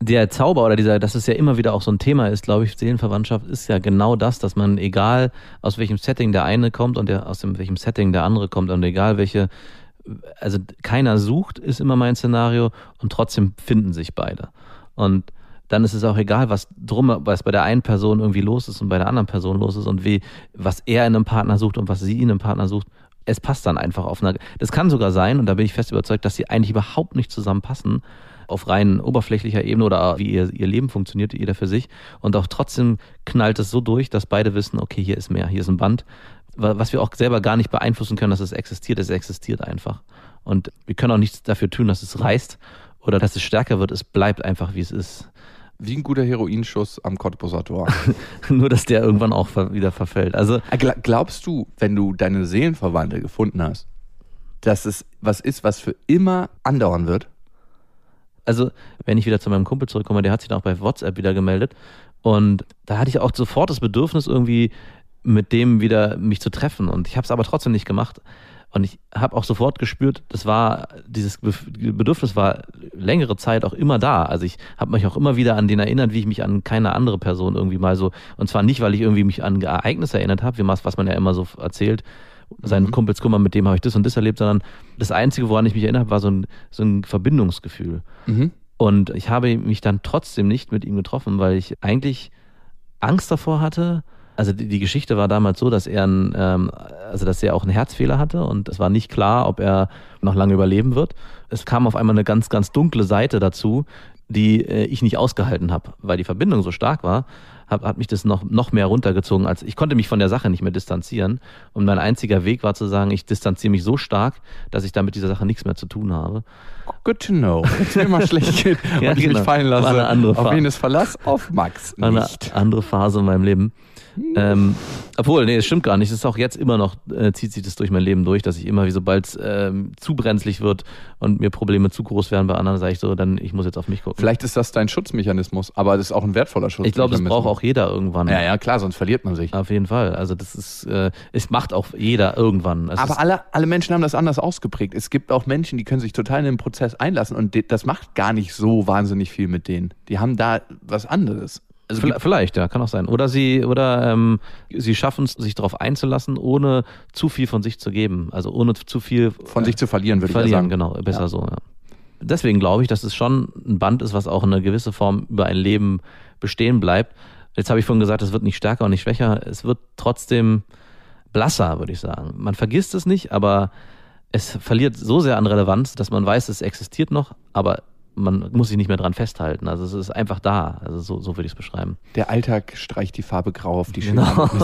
Der Zauber oder dieser, dass es ja immer wieder auch so ein Thema ist, glaube ich, Seelenverwandtschaft ist ja genau das, dass man egal aus welchem Setting der eine kommt und der, aus dem, welchem Setting der andere kommt und egal welche, also keiner sucht, ist immer mein Szenario und trotzdem finden sich beide. Und dann ist es auch egal, was drum, was bei der einen Person irgendwie los ist und bei der anderen Person los ist und wie, was er in einem Partner sucht und was sie in einem Partner sucht. Es passt dann einfach auf einer, das kann sogar sein, und da bin ich fest überzeugt, dass sie eigentlich überhaupt nicht zusammenpassen, auf rein oberflächlicher Ebene oder wie ihr, ihr Leben funktioniert, jeder für sich. Und auch trotzdem knallt es so durch, dass beide wissen, okay, hier ist mehr, hier ist ein Band, was wir auch selber gar nicht beeinflussen können, dass es existiert, es existiert einfach. Und wir können auch nichts dafür tun, dass es reißt oder dass es stärker wird, es bleibt einfach, wie es ist.
Wie ein guter Heroinschuss am Cottbuser Tor.
Nur, dass der irgendwann auch wieder verfällt. Also,
Glaubst du, wenn du deine Seelenverwandte gefunden hast, dass es was ist, was für immer andauern wird?
Also, wenn ich wieder zu meinem Kumpel zurückkomme, der hat sich dann auch bei WhatsApp wieder gemeldet. Und da hatte ich auch sofort das Bedürfnis, irgendwie mit dem wieder mich zu treffen. Und ich habe es aber trotzdem nicht gemacht. Und ich habe auch sofort gespürt, das war, dieses Bedürfnis war längere Zeit auch immer da. Also ich habe mich auch immer wieder an den erinnert, wie ich mich an keine andere Person irgendwie mal so, und zwar nicht, weil ich irgendwie mich an Ereignisse erinnert habe, wie was, was man ja immer so erzählt, seinen mhm. Kumpels, guck mal, mit dem habe ich das und das erlebt, sondern das Einzige, woran ich mich erinnert habe, war so ein, so ein Verbindungsgefühl. Mhm. Und ich habe mich dann trotzdem nicht mit ihm getroffen, weil ich eigentlich Angst davor hatte, also die, die, Geschichte war damals so, dass er, ein, ähm, also dass er auch einen Herzfehler hatte und es war nicht klar, ob er noch lange überleben wird. Es kam auf einmal eine ganz, ganz dunkle Seite dazu, die äh, ich nicht ausgehalten habe, weil die Verbindung so stark war hab, hat mich das noch, noch mehr runtergezogen, als ich konnte mich von der Sache nicht mehr distanzieren. Und mein einziger Weg war zu sagen, ich distanziere mich so stark, dass ich damit dieser Sache nichts mehr zu tun habe.
Good to know. Wenn es mir mal schlecht geht ja, und ich genau. mich fallen lasse, auf wen es Verlass? Auf Max.
War eine andere Phase in meinem Leben. Ähm, obwohl, nee, das stimmt gar nicht. Es ist auch jetzt immer noch, äh, zieht sich das durch mein Leben durch, dass ich immer, wie sobald es ähm, zu brenzlig wird und mir Probleme zu groß werden bei anderen, sage ich so, dann ich muss jetzt auf mich gucken.
Vielleicht ist das dein Schutzmechanismus, aber das ist auch ein wertvoller Schutzmechanismus.
Ich glaube, das braucht auch jeder irgendwann.
Ja, ja, klar, sonst verliert man sich.
Auf jeden Fall. Also das ist, äh, es macht auch jeder irgendwann.
Es aber alle, alle Menschen haben das anders ausgeprägt. Es gibt auch Menschen, die können sich total in den Prozess einlassen und das macht gar nicht so wahnsinnig viel mit denen. Die haben da was anderes.
Also vielleicht, ja, kann auch sein. Oder sie, oder ähm, sie schaffen es, sich darauf einzulassen, ohne zu viel von sich zu geben. Also ohne zu viel
von äh, sich zu verlieren, würde
verlieren,
ich sagen.
Genau, besser ja. so. Ja. Deswegen glaube ich, dass es schon ein Band ist, was auch in einer gewissen Form über ein Leben bestehen bleibt. Jetzt habe ich vorhin gesagt, es wird nicht stärker und nicht schwächer. Es wird trotzdem blasser, würde ich sagen. Man vergisst es nicht, aber es verliert so sehr an Relevanz, dass man weiß, es existiert noch, aber man muss sich nicht mehr dran festhalten. Also es ist einfach da. Also so, so würde ich es beschreiben.
Der Alltag streicht die Farbe grau auf die genau.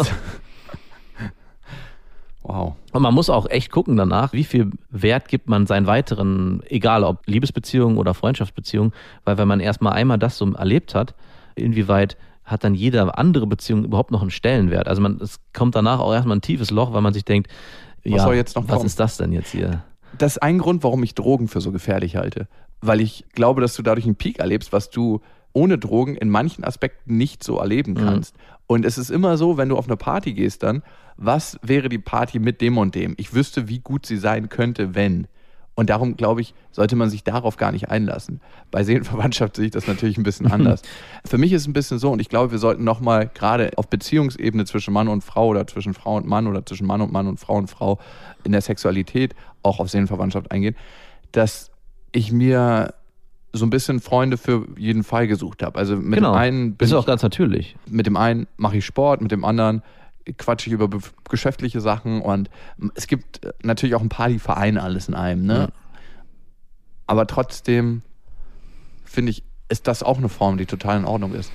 Wow. Und man muss auch echt gucken danach, wie viel Wert gibt man seinen weiteren, egal ob Liebesbeziehungen oder Freundschaftsbeziehungen, weil wenn man erstmal einmal das so erlebt hat, inwieweit hat dann jede andere Beziehung überhaupt noch einen Stellenwert? Also man, es kommt danach auch erstmal ein tiefes Loch, weil man sich denkt, was ja, soll jetzt noch was kommen? ist das denn jetzt hier?
Das ist ein Grund, warum ich Drogen für so gefährlich halte weil ich glaube, dass du dadurch einen Peak erlebst, was du ohne Drogen in manchen Aspekten nicht so erleben mhm. kannst. Mhm. Und es ist immer so, wenn du auf eine Party gehst, dann, was wäre die Party mit dem und dem? Ich wüsste, wie gut sie sein könnte, wenn. Und darum, glaube ich, sollte man sich darauf gar nicht einlassen. Bei Seelenverwandtschaft sehe ich das natürlich ein bisschen anders. Für mich ist es ein bisschen so, und ich glaube, wir sollten nochmal gerade auf Beziehungsebene zwischen Mann und Frau oder zwischen Frau und Mann oder zwischen Mann und Mann und Frau und Frau in der Sexualität auch auf Seelenverwandtschaft eingehen, dass ich mir so ein bisschen Freunde für jeden Fall gesucht habe. Also mit genau. dem einen
bin ist auch ganz natürlich.
Mit dem einen mache ich Sport, mit dem anderen quatsche ich über geschäftliche Sachen und es gibt natürlich auch ein paar, die vereinen alles in einem. Ne? Ja. Aber trotzdem finde ich, ist das auch eine Form, die total in Ordnung ist.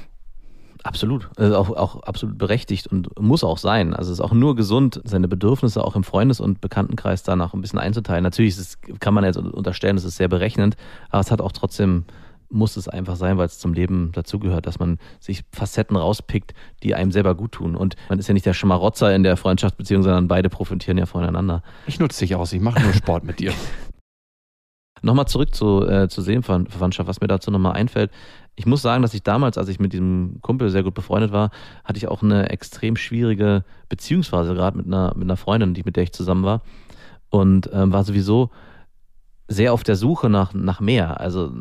Absolut. Also auch, auch absolut berechtigt und muss auch sein. Also es ist auch nur gesund, seine Bedürfnisse auch im Freundes- und Bekanntenkreis danach ein bisschen einzuteilen. Natürlich es, kann man jetzt unterstellen, es ist sehr berechnend, aber es hat auch trotzdem, muss es einfach sein, weil es zum Leben dazugehört, dass man sich Facetten rauspickt, die einem selber gut tun. Und man ist ja nicht der Schmarotzer in der Freundschaftsbeziehung, sondern beide profitieren ja voneinander.
Ich nutze dich aus, ich mache nur Sport mit dir.
Nochmal zurück zu, äh, zur Seelenverwandtschaft, was mir dazu nochmal einfällt. Ich muss sagen, dass ich damals, als ich mit diesem Kumpel sehr gut befreundet war, hatte ich auch eine extrem schwierige Beziehungsphase, gerade mit einer, mit einer Freundin, die, mit der ich zusammen war. Und ähm, war sowieso sehr auf der Suche nach, nach mehr. Also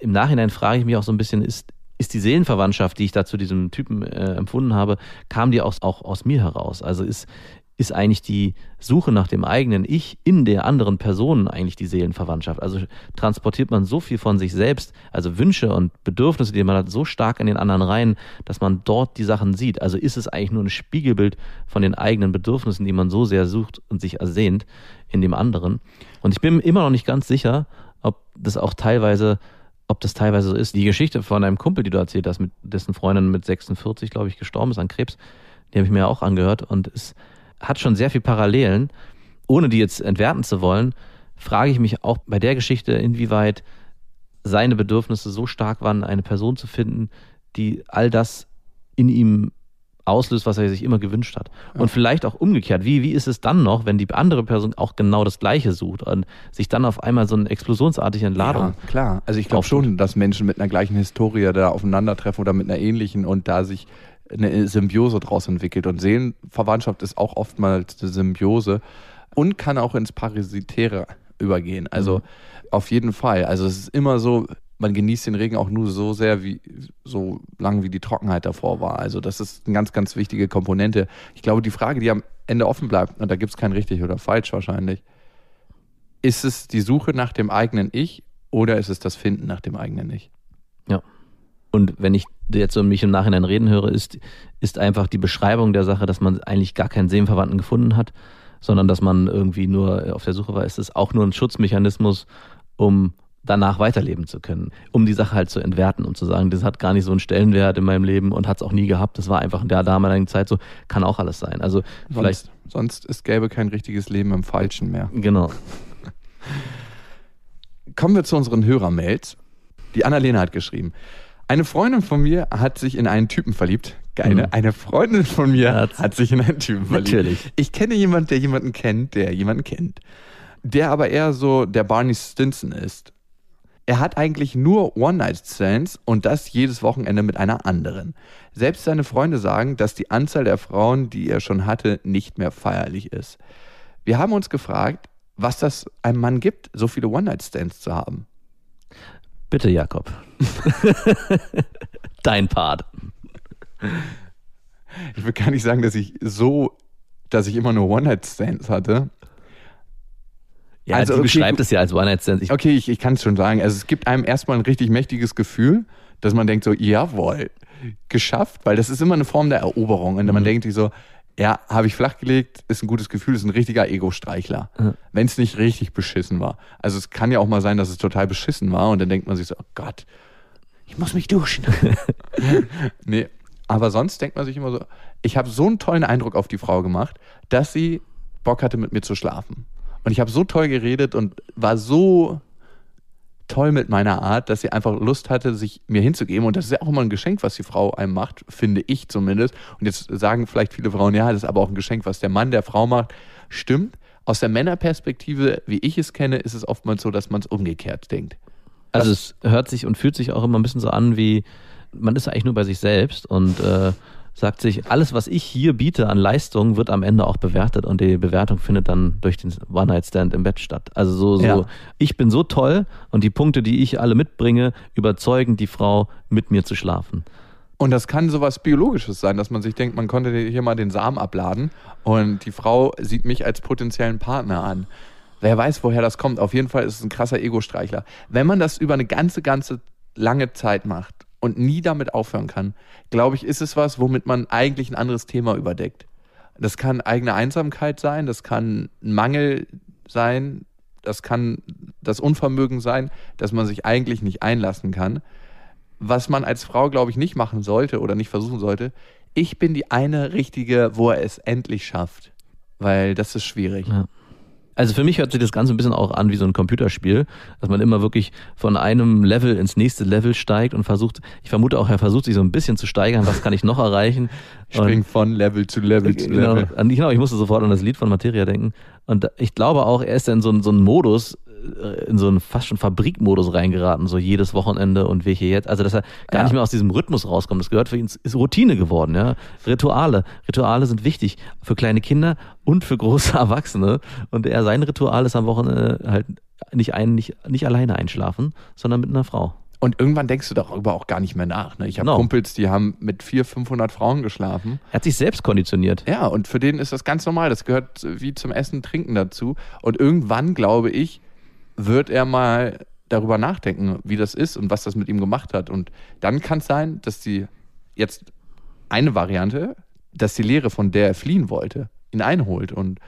im Nachhinein frage ich mich auch so ein bisschen, ist, ist die Seelenverwandtschaft, die ich da zu diesem Typen äh, empfunden habe, kam die auch, auch aus mir heraus? Also ist, ist eigentlich die Suche nach dem eigenen Ich in der anderen Person eigentlich die Seelenverwandtschaft. Also transportiert man so viel von sich selbst, also Wünsche und Bedürfnisse, die man hat, so stark in den anderen rein, dass man dort die Sachen sieht. Also ist es eigentlich nur ein Spiegelbild von den eigenen Bedürfnissen, die man so sehr sucht und sich ersehnt in dem anderen. Und ich bin immer noch nicht ganz sicher, ob das auch teilweise ob das teilweise so ist. Die Geschichte von einem Kumpel, die du erzählt hast, mit dessen Freundin mit 46, glaube ich, gestorben ist an Krebs, die habe ich mir auch angehört und es hat schon sehr viel Parallelen. Ohne die jetzt entwerten zu wollen, frage ich mich auch bei der Geschichte, inwieweit seine Bedürfnisse so stark waren, eine Person zu finden, die all das in ihm auslöst, was er sich immer gewünscht hat. Ja. Und vielleicht auch umgekehrt. Wie, wie ist es dann noch, wenn die andere Person auch genau das Gleiche sucht und sich dann auf einmal so eine explosionsartige Entladung. Ja,
klar. Also ich glaube schon, dass Menschen mit einer gleichen Historie da aufeinandertreffen oder mit einer ähnlichen und da sich eine Symbiose draus entwickelt. Und Seelenverwandtschaft ist auch oftmals eine Symbiose und kann auch ins Parasitäre übergehen. Also mhm. auf jeden Fall. Also es ist immer so, man genießt den Regen auch nur so sehr, wie so lang wie die Trockenheit davor war. Also das ist eine ganz, ganz wichtige Komponente. Ich glaube, die Frage, die am Ende offen bleibt, und da gibt es kein richtig oder falsch wahrscheinlich, ist es die Suche nach dem eigenen Ich oder ist es das Finden nach dem eigenen Ich?
Ja. Und wenn ich jetzt so mich im Nachhinein reden höre, ist, ist einfach die Beschreibung der Sache, dass man eigentlich gar keinen Seelenverwandten gefunden hat, sondern dass man irgendwie nur auf der Suche war. Ist es auch nur ein Schutzmechanismus, um danach weiterleben zu können, um die Sache halt zu entwerten, um zu sagen, das hat gar nicht so einen Stellenwert in meinem Leben und hat es auch nie gehabt. Das war einfach in der damaligen Zeit so, kann auch alles sein. Also
sonst, vielleicht. Sonst es gäbe kein richtiges Leben im Falschen mehr.
Genau.
Kommen wir zu unseren Hörermails. Die Annalena hat geschrieben. Eine Freundin von mir hat sich in einen Typen verliebt. Geil, mhm. Eine Freundin von mir Hat's. hat sich in einen Typen verliebt.
Natürlich.
Ich kenne jemanden, der jemanden kennt, der jemanden kennt. Der aber eher so der Barney Stinson ist. Er hat eigentlich nur One-Night-Stands und das jedes Wochenende mit einer anderen. Selbst seine Freunde sagen, dass die Anzahl der Frauen, die er schon hatte, nicht mehr feierlich ist. Wir haben uns gefragt, was das einem Mann gibt, so viele One-Night-Stands zu haben.
Bitte, Jakob. Dein Part.
Ich will gar nicht sagen, dass ich so, dass ich immer nur One-Night-Stands hatte.
Ja, also sie okay, beschreibt es ja als One-Night-Stands.
Okay, ich, ich kann es schon sagen. Also es gibt einem erstmal ein richtig mächtiges Gefühl, dass man denkt so, jawohl, geschafft, weil das ist immer eine Form der Eroberung. Und mhm. man denkt sich so, ja, habe ich flachgelegt, ist ein gutes Gefühl, ist ein richtiger Ego-Streichler. Mhm. Wenn es nicht richtig beschissen war. Also es kann ja auch mal sein, dass es total beschissen war und dann denkt man sich so, oh Gott, ich muss mich duschen. nee, aber sonst denkt man sich immer so, ich habe so einen tollen Eindruck auf die Frau gemacht, dass sie Bock hatte, mit mir zu schlafen. Und ich habe so toll geredet und war so toll mit meiner Art, dass sie einfach Lust hatte, sich mir hinzugeben. Und das ist ja auch immer ein Geschenk, was die Frau einem macht, finde ich zumindest. Und jetzt sagen vielleicht viele Frauen, ja, das ist aber auch ein Geschenk, was der Mann der Frau macht. Stimmt. Aus der Männerperspektive, wie ich es kenne, ist es oftmals so, dass man es umgekehrt denkt.
Also es hört sich und fühlt sich auch immer ein bisschen so an wie, man ist eigentlich nur bei sich selbst und äh, sagt sich, alles, was ich hier biete an Leistung, wird am Ende auch bewertet und die Bewertung findet dann durch den One-Night-Stand im Bett statt. Also so, so ja. ich bin so toll und die Punkte, die ich alle mitbringe, überzeugen die Frau, mit mir zu schlafen.
Und das kann sowas Biologisches sein, dass man sich denkt, man konnte hier mal den Samen abladen und die Frau sieht mich als potenziellen Partner an. Wer weiß, woher das kommt. Auf jeden Fall ist es ein krasser Ego-Streichler. Wenn man das über eine ganze, ganze lange Zeit macht und nie damit aufhören kann, glaube ich, ist es was, womit man eigentlich ein anderes Thema überdeckt. Das kann eigene Einsamkeit sein, das kann Mangel sein, das kann das Unvermögen sein, dass man sich eigentlich nicht einlassen kann. Was man als Frau, glaube ich, nicht machen sollte oder nicht versuchen sollte, ich bin die eine Richtige, wo er es endlich schafft. Weil das ist schwierig. Ja.
Also für mich hört sich das Ganze ein bisschen auch an wie so ein Computerspiel, dass man immer wirklich von einem Level ins nächste Level steigt und versucht, ich vermute auch, er versucht sich so ein bisschen zu steigern, was kann ich noch erreichen.
Springt von Level zu Level zu
genau, Level. Genau, ich musste sofort an das Lied von Materia denken. Und ich glaube auch, er ist in so, so einem Modus, in so einen fast schon Fabrikmodus reingeraten, so jedes Wochenende und welche jetzt. Also, dass er gar
Ja.
nicht mehr aus diesem Rhythmus rauskommt. Das gehört für ihn, ist Routine geworden, ja. Rituale. Rituale sind wichtig für kleine Kinder und für große Erwachsene. Und er, sein Ritual ist am Wochenende halt nicht, ein, nicht, nicht alleine einschlafen, sondern mit einer Frau.
Und irgendwann denkst du darüber auch gar nicht mehr nach. Ne? Ich habe
Genau.
Kumpels, die haben mit 400, 500 Frauen geschlafen.
Er hat sich selbst konditioniert.
Ja, und für den ist das ganz normal. Das gehört wie zum Essen, Trinken dazu. Und irgendwann, glaube ich, wird er mal darüber nachdenken, wie das ist und was das mit ihm gemacht hat. Und dann kann es sein, dass die jetzt eine Variante, dass die Lehre, von der er fliehen wollte, ihn einholt. Und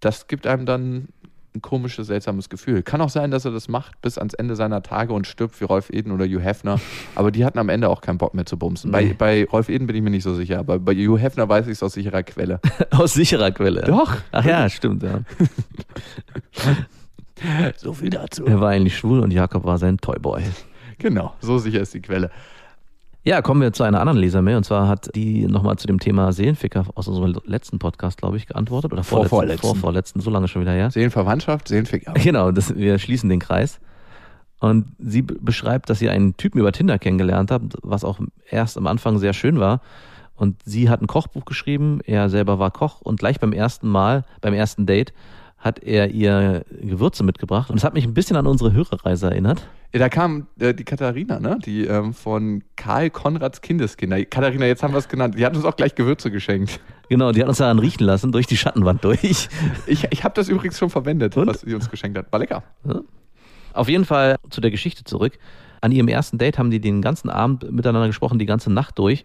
das gibt einem dann ein komisches, seltsames Gefühl. Kann auch sein, dass er das macht bis ans Ende seiner Tage und stirbt wie Rolf Eden oder Hugh Hefner. Aber die hatten am Ende auch keinen Bock mehr zu bumsen. Bei,
Nee.
bei Rolf Eden bin ich mir nicht so sicher, aber bei Hugh Hefner weiß ich es aus sicherer Quelle.
Aus sicherer Quelle.
Doch.
Ach ja, stimmt, ja.
So viel dazu.
Er war eigentlich schwul und Jakob war sein Toyboy.
Genau, so sicher ist die Quelle.
Ja, kommen wir zu einer anderen Lesermail. Und zwar hat die nochmal zu dem Thema Seelenficker aus unserem letzten Podcast, glaube ich, geantwortet. Oder
Vor-
vorletzten,
vorletzten.
vor, vorletzten, so lange schon wieder her.
Seelenverwandtschaft, Seelenficker.
Genau, das, wir schließen den Kreis. Und sie be- beschreibt, dass sie einen Typen über Tinder kennengelernt hat, was auch erst am Anfang sehr schön war. Und sie hat ein Kochbuch geschrieben, er selber war Koch und gleich beim ersten Mal, beim ersten Date, hat er ihr Gewürze mitgebracht. Und es hat mich ein bisschen an unsere Hörerreise erinnert.
Ja, da kam äh, die Katharina, ne? Die ähm, von Karl Konrads Kindeskinder. Katharina, jetzt haben wir es genannt. Die hat uns auch gleich Gewürze geschenkt.
Genau, die hat uns daran riechen lassen, durch die Schattenwand durch.
Ich, ich habe das übrigens schon verwendet,
Und?
was sie uns geschenkt hat. War lecker.
Auf jeden Fall zu der Geschichte zurück. An ihrem ersten Date haben die den ganzen Abend miteinander gesprochen, die ganze Nacht durch.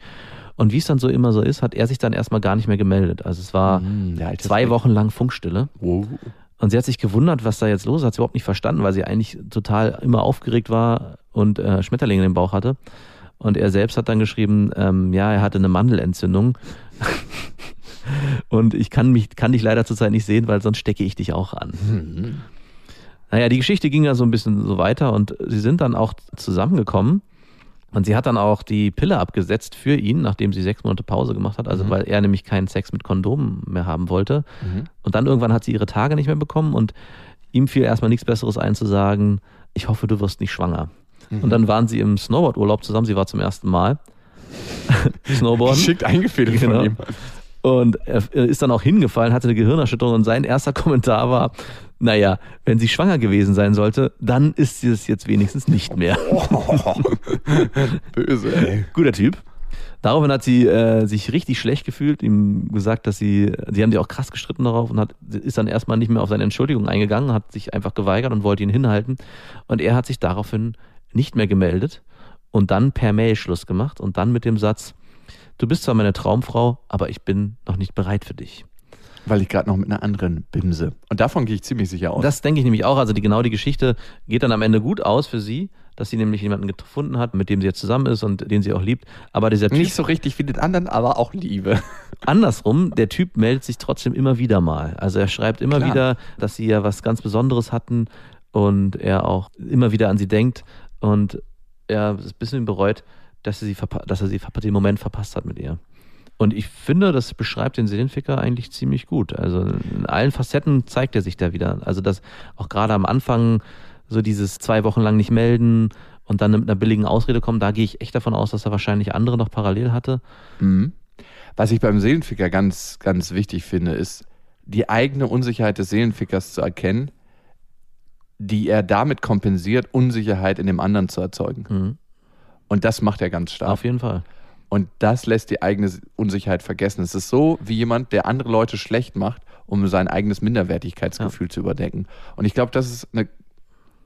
Und wie es dann so immer so ist, hat er sich dann erstmal gar nicht mehr gemeldet. Also es war
Mm,
zwei. Wochen lang Funkstille.
Wow.
Und sie hat sich gewundert, was da jetzt los ist, hat sie überhaupt nicht verstanden, weil sie eigentlich total immer aufgeregt war und äh, Schmetterlinge im Bauch hatte. Und er selbst hat dann geschrieben, ähm, ja, er hatte eine Mandelentzündung. und ich kann mich, kann dich leider zurzeit nicht sehen, weil sonst stecke ich dich auch an.
Mhm.
Naja, die Geschichte ging ja so ein bisschen so weiter und sie sind dann auch zusammengekommen. Und sie hat dann auch die Pille abgesetzt für ihn, nachdem sie sechs Monate Pause gemacht hat, also weil er nämlich keinen Sex mit Kondomen mehr haben wollte. Und dann irgendwann hat sie ihre Tage nicht mehr bekommen und ihm fiel erstmal nichts Besseres ein zu sagen, ich hoffe, du wirst nicht schwanger. Und dann waren sie im Snowboard-Urlaub zusammen, sie war zum ersten Mal. Snowboarden.
Geschickt eingefädelt
Genau.
von ihm.
Und er ist dann auch hingefallen, hatte eine Gehirnerschütterung und sein erster Kommentar war, naja, wenn sie schwanger gewesen sein sollte, dann ist sie es jetzt wenigstens nicht mehr.
Böse, ey.
Guter Typ. Daraufhin hat sie äh, sich richtig schlecht gefühlt, ihm gesagt, dass sie, sie haben die auch krass gestritten darauf und hat, ist dann erstmal nicht mehr auf seine Entschuldigung eingegangen, hat sich einfach geweigert und wollte ihn hinhalten. Und er hat sich daraufhin nicht mehr gemeldet und dann per Mail Schluss gemacht und dann mit dem Satz, du bist zwar meine Traumfrau, aber ich bin noch nicht bereit für dich.
Weil ich gerade noch mit einer anderen bimse. Und davon gehe ich ziemlich sicher aus.
Das denke ich nämlich auch. Also die, genau die Geschichte geht dann am Ende gut aus für sie, dass sie nämlich jemanden gefunden hat, mit dem sie jetzt zusammen ist und den sie auch liebt. Aber dieser Typ,
nicht so richtig wie den anderen, aber auch Liebe.
andersrum, der Typ meldet sich trotzdem immer wieder mal. Also er schreibt immer
Klar.
wieder, dass sie ja was ganz Besonderes hatten und er auch immer wieder an sie denkt und er ist ein bisschen bereut, dass er, sie verpa- dass er sie den Moment verpasst hat mit ihr. Und ich finde, das beschreibt den Seelenficker eigentlich ziemlich gut. Also in allen Facetten zeigt er sich da wieder. Also dass auch gerade am Anfang so dieses zwei Wochen lang nicht melden und dann mit einer billigen Ausrede kommen, da gehe ich echt davon aus, dass er wahrscheinlich andere noch parallel hatte.
Mhm. Was ich beim Seelenficker ganz, ganz wichtig finde, ist, die eigene Unsicherheit des Seelenfickers zu erkennen, die er damit kompensiert, Unsicherheit in dem anderen zu erzeugen.
Mhm.
Und das macht er ganz stark.
Auf jeden Fall.
Und das lässt die eigene Unsicherheit vergessen. Es ist so wie jemand, der andere Leute schlecht macht, um sein eigenes Minderwertigkeitsgefühl zu überdecken. Und ich glaube, das ist eine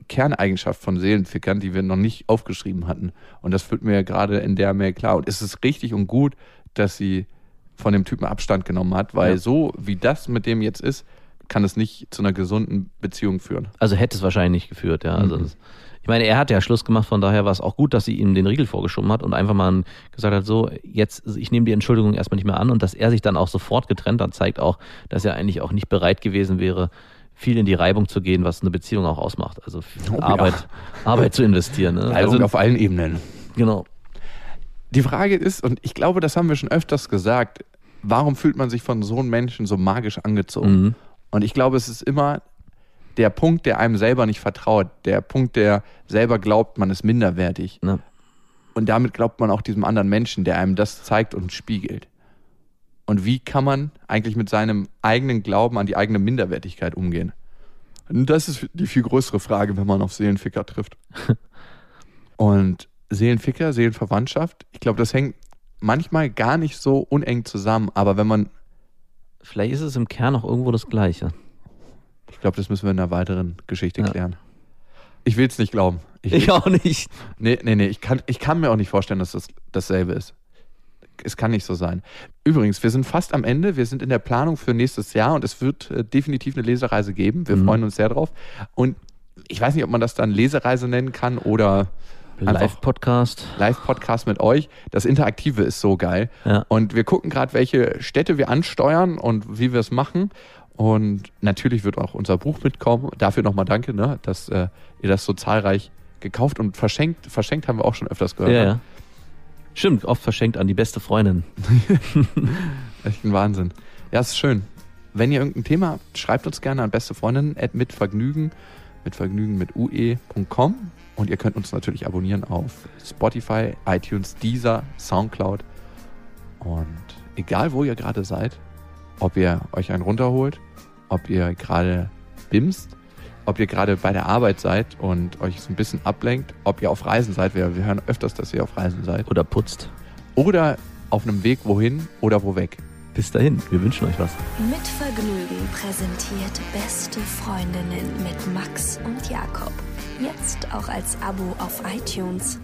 Kerneigenschaft von Seelenfickern, die wir noch nicht aufgeschrieben hatten. Und das wird mir gerade in der Mail klar. Und es ist richtig und gut, dass sie von dem Typen Abstand genommen hat, weil
Ja.
so wie das mit dem jetzt ist, kann es nicht zu einer gesunden Beziehung führen.
Also hätte es wahrscheinlich nicht geführt, ja. Also
Mhm.
Ich meine, er hat ja Schluss gemacht, von daher war es auch gut, dass sie ihm den Riegel vorgeschoben hat und einfach mal gesagt hat, so, jetzt, ich nehme die Entschuldigung erstmal nicht mehr an und dass er sich dann auch sofort getrennt hat, zeigt auch, dass er eigentlich auch nicht bereit gewesen wäre, viel in die Reibung zu gehen, was eine Beziehung auch ausmacht. Also
Oh ja.
Arbeit, Arbeit zu investieren. Ne?
Also
Also,
auf allen Ebenen.
genau.
Die Frage ist, und ich glaube, das haben wir schon öfters gesagt, warum fühlt man sich von so einem Menschen so magisch angezogen?
Mhm.
Und ich glaube, es ist immer der Punkt, der einem selber nicht vertraut, der Punkt, der selber glaubt, man ist minderwertig.
Ne?
Und damit glaubt man auch diesem anderen Menschen, der einem das zeigt und spiegelt. Und wie kann man eigentlich mit seinem eigenen Glauben an die eigene Minderwertigkeit umgehen? Und das ist die viel größere Frage, wenn man auf Seelenficker trifft. und Seelenficker, Seelenverwandtschaft, ich glaube, das hängt manchmal gar nicht so uneng zusammen, aber wenn man.
Vielleicht ist es im Kern auch irgendwo das Gleiche.
Ich glaube, das müssen wir in einer weiteren Geschichte
Ja.
klären. Ich will es nicht glauben. Ich,
Ich auch nicht.
nee, nee, nee. Ich kann, ich kann mir auch nicht vorstellen, dass das dasselbe ist. Es kann nicht so sein. Übrigens, wir sind fast am Ende. Wir sind in der Planung für nächstes Jahr und es wird äh, definitiv eine Lesereise geben. Wir
Mhm.
freuen uns sehr drauf. Und ich weiß nicht, ob man das dann Lesereise nennen kann oder
Live-Podcast.
Live-Podcast mit euch. Das Interaktive ist so geil.
Ja.
Und wir gucken gerade, welche Städte wir ansteuern und wie wir es machen. Und natürlich wird auch unser Buch mitkommen. Dafür nochmal danke, ne, dass äh, ihr das so zahlreich gekauft und verschenkt. Verschenkt haben wir auch schon öfters gehört.
Ja,
ne?
ja. Stimmt, oft verschenkt an die beste Freundin.
Echt ein Wahnsinn. Ja, es ist schön. Wenn ihr irgendein Thema habt, schreibt uns gerne an bestefreundinnen at mitvergnügen, mit Vergnügen mit ue.com und ihr könnt uns natürlich abonnieren auf Spotify, iTunes, Deezer, Soundcloud und egal wo ihr gerade seid, ob ihr euch einen runterholt, ob ihr gerade bimst, ob ihr gerade bei der Arbeit seid und euch so ein bisschen ablenkt, ob ihr auf Reisen seid, wir, wir hören öfters, dass ihr auf Reisen seid,
Oder putzt.
oder auf einem Weg wohin oder wo weg.
Bis dahin, wir wünschen euch was.
Mit Vergnügen präsentiert Beste Freundinnen mit Max und Jakob. Jetzt auch als Abo auf iTunes.